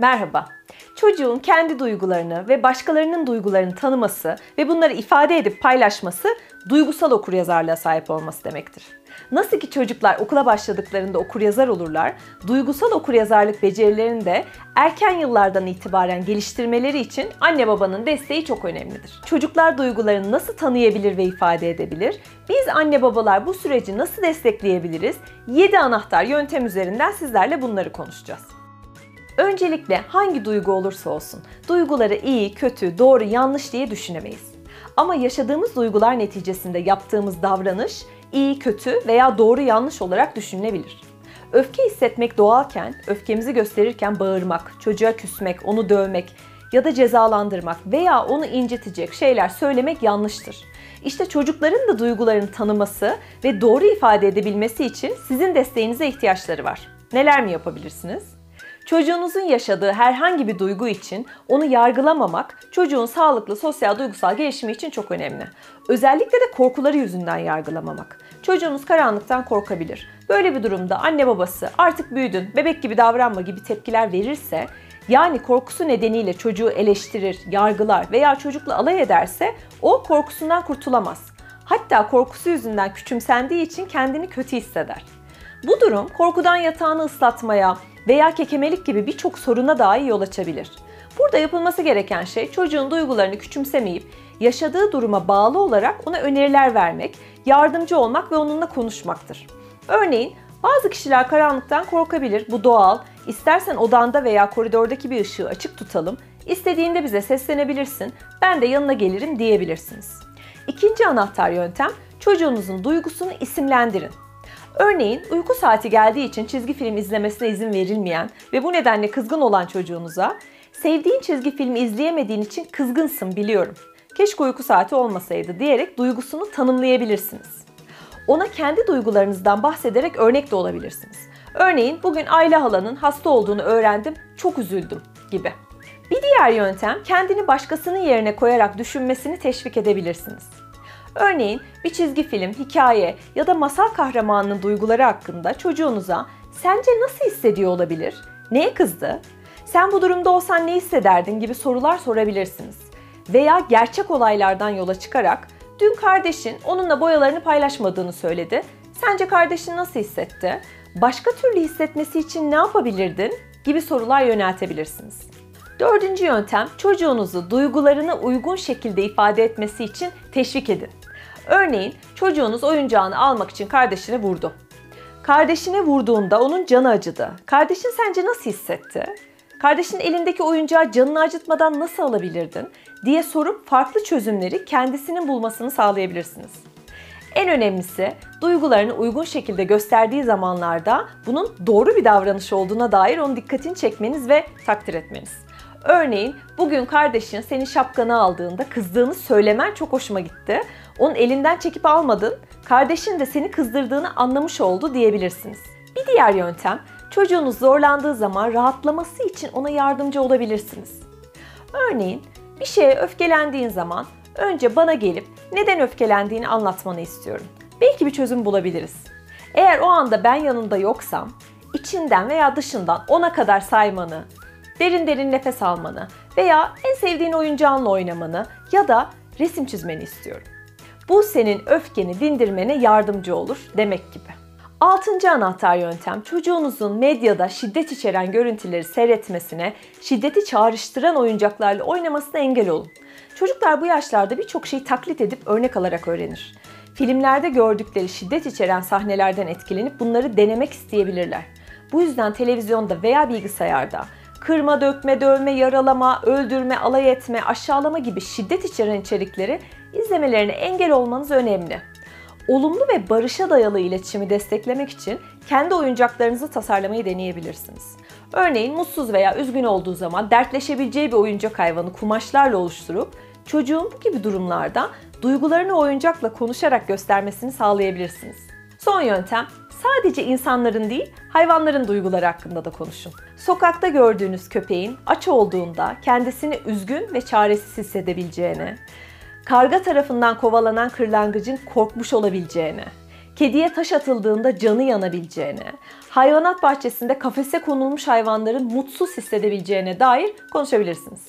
Merhaba. Çocuğun kendi duygularını ve başkalarının duygularını tanıması ve bunları ifade edip paylaşması duygusal okuryazarlığa sahip olması demektir. Nasıl ki çocuklar okula başladıklarında okuryazar olurlar, duygusal okuryazarlık becerilerini de erken yıllardan itibaren geliştirmeleri için anne babanın desteği çok önemlidir. Çocuklar duygularını nasıl tanıyabilir ve ifade edebilir? Biz anne babalar bu süreci nasıl destekleyebiliriz? 7 anahtar yöntem üzerinden sizlerle bunları konuşacağız. Öncelikle hangi duygu olursa olsun, duyguları iyi, kötü, doğru, yanlış diye düşünemeyiz. Ama yaşadığımız duygular neticesinde yaptığımız davranış iyi, kötü veya doğru, yanlış olarak düşünülebilir. Öfke hissetmek doğalken, öfkemizi gösterirken bağırmak, çocuğa küsmek, onu dövmek ya da cezalandırmak veya onu incitecek şeyler söylemek yanlıştır. İşte çocukların da duygularını tanıması ve doğru ifade edebilmesi için sizin desteğinize ihtiyaçları var. Neler mi yapabilirsiniz? Çocuğunuzun yaşadığı herhangi bir duygu için onu yargılamamak çocuğun sağlıklı sosyal duygusal gelişimi için çok önemli. Özellikle de korkuları yüzünden yargılamamak. Çocuğunuz karanlıktan korkabilir. Böyle bir durumda anne babası artık büyüdün, bebek gibi davranma gibi tepkiler verirse yani korkusu nedeniyle çocuğu eleştirir, yargılar veya çocukla alay ederse o korkusundan kurtulamaz. Hatta korkusu yüzünden küçümsendiği için kendini kötü hisseder. Bu durum korkudan yatağını ıslatmaya, veya kekemelik gibi birçok soruna dahi yol açabilir. Burada yapılması gereken şey çocuğun duygularını küçümsemeyip yaşadığı duruma bağlı olarak ona öneriler vermek, yardımcı olmak ve onunla konuşmaktır. Örneğin bazı kişiler karanlıktan korkabilir. Bu doğal. İstersen odanda veya koridordaki bir ışığı açık tutalım. İstediğinde bize seslenebilirsin. Ben de yanına gelirim diyebilirsiniz. İkinci anahtar yöntem çocuğunuzun duygusunu isimlendirin. Örneğin uyku saati geldiği için çizgi film izlemesine izin verilmeyen ve bu nedenle kızgın olan çocuğunuza sevdiğin çizgi filmi izleyemediğin için kızgınsın biliyorum. Keşke uyku saati olmasaydı diyerek duygusunu tanımlayabilirsiniz. Ona kendi duygularınızdan bahsederek örnek de olabilirsiniz. Örneğin bugün Ayla halanın hasta olduğunu öğrendim, çok üzüldüm gibi. Bir diğer yöntem kendini başkasının yerine koyarak düşünmesini teşvik edebilirsiniz. Örneğin bir çizgi film, hikaye ya da masal kahramanının duyguları hakkında çocuğunuza sence nasıl hissediyor olabilir? Neye kızdı? Sen bu durumda olsan ne hissederdin gibi sorular sorabilirsiniz. Veya gerçek olaylardan yola çıkarak dün kardeşin onunla boyalarını paylaşmadığını söyledi. Sence kardeşin nasıl hissetti? Başka türlü hissetmesi için ne yapabilirdin? gibi sorular yöneltebilirsiniz. Dördüncü yöntem çocuğunuzu duygularını uygun şekilde ifade etmesi için teşvik edin. Örneğin çocuğunuz oyuncağını almak için kardeşine vurdu. Kardeşine vurduğunda onun canı acıdı. Kardeşin sence nasıl hissetti? Kardeşin elindeki oyuncağı canını acıtmadan nasıl alabilirdin diye sorup farklı çözümleri kendisinin bulmasını sağlayabilirsiniz. En önemlisi duygularını uygun şekilde gösterdiği zamanlarda bunun doğru bir davranış olduğuna dair onun dikkatini çekmeniz ve takdir etmeniz. Örneğin bugün kardeşin senin şapkanı aldığında kızdığını söylemen çok hoşuma gitti. Onun elinden çekip almadın, kardeşin de seni kızdırdığını anlamış oldu diyebilirsiniz. Bir diğer yöntem, çocuğunuz zorlandığı zaman rahatlaması için ona yardımcı olabilirsiniz. Örneğin bir şeye öfkelendiğin zaman önce bana gelip neden öfkelendiğini anlatmanı istiyorum. Belki bir çözüm bulabiliriz. Eğer o anda ben yanında yoksam, içinden veya dışından ona kadar saymanı, derin derin nefes almanı veya en sevdiğin oyuncağınla oynamanı ya da resim çizmeni istiyorum. Bu senin öfkeni dindirmene yardımcı olur demek gibi. Altıncı anahtar yöntem çocuğunuzun medyada şiddet içeren görüntüleri seyretmesine, şiddeti çağrıştıran oyuncaklarla oynamasına engel olun. Çocuklar bu yaşlarda birçok şeyi taklit edip örnek alarak öğrenir. Filmlerde gördükleri şiddet içeren sahnelerden etkilenip bunları denemek isteyebilirler. Bu yüzden televizyonda veya bilgisayarda kırma, dökme, dövme, yaralama, öldürme, alay etme, aşağılama gibi şiddet içeren içerikleri izlemelerine engel olmanız önemli. Olumlu ve barışa dayalı iletişimi desteklemek için kendi oyuncaklarınızı tasarlamayı deneyebilirsiniz. Örneğin mutsuz veya üzgün olduğu zaman dertleşebileceği bir oyuncak hayvanı kumaşlarla oluşturup çocuğun bu gibi durumlarda duygularını oyuncakla konuşarak göstermesini sağlayabilirsiniz. Son yöntem sadece insanların değil, hayvanların duyguları hakkında da konuşun. Sokakta gördüğünüz köpeğin aç olduğunda kendisini üzgün ve çaresiz hissedebileceğini, karga tarafından kovalanan kırlangıcın korkmuş olabileceğini, kediye taş atıldığında canı yanabileceğine, hayvanat bahçesinde kafese konulmuş hayvanların mutsuz hissedebileceğine dair konuşabilirsiniz.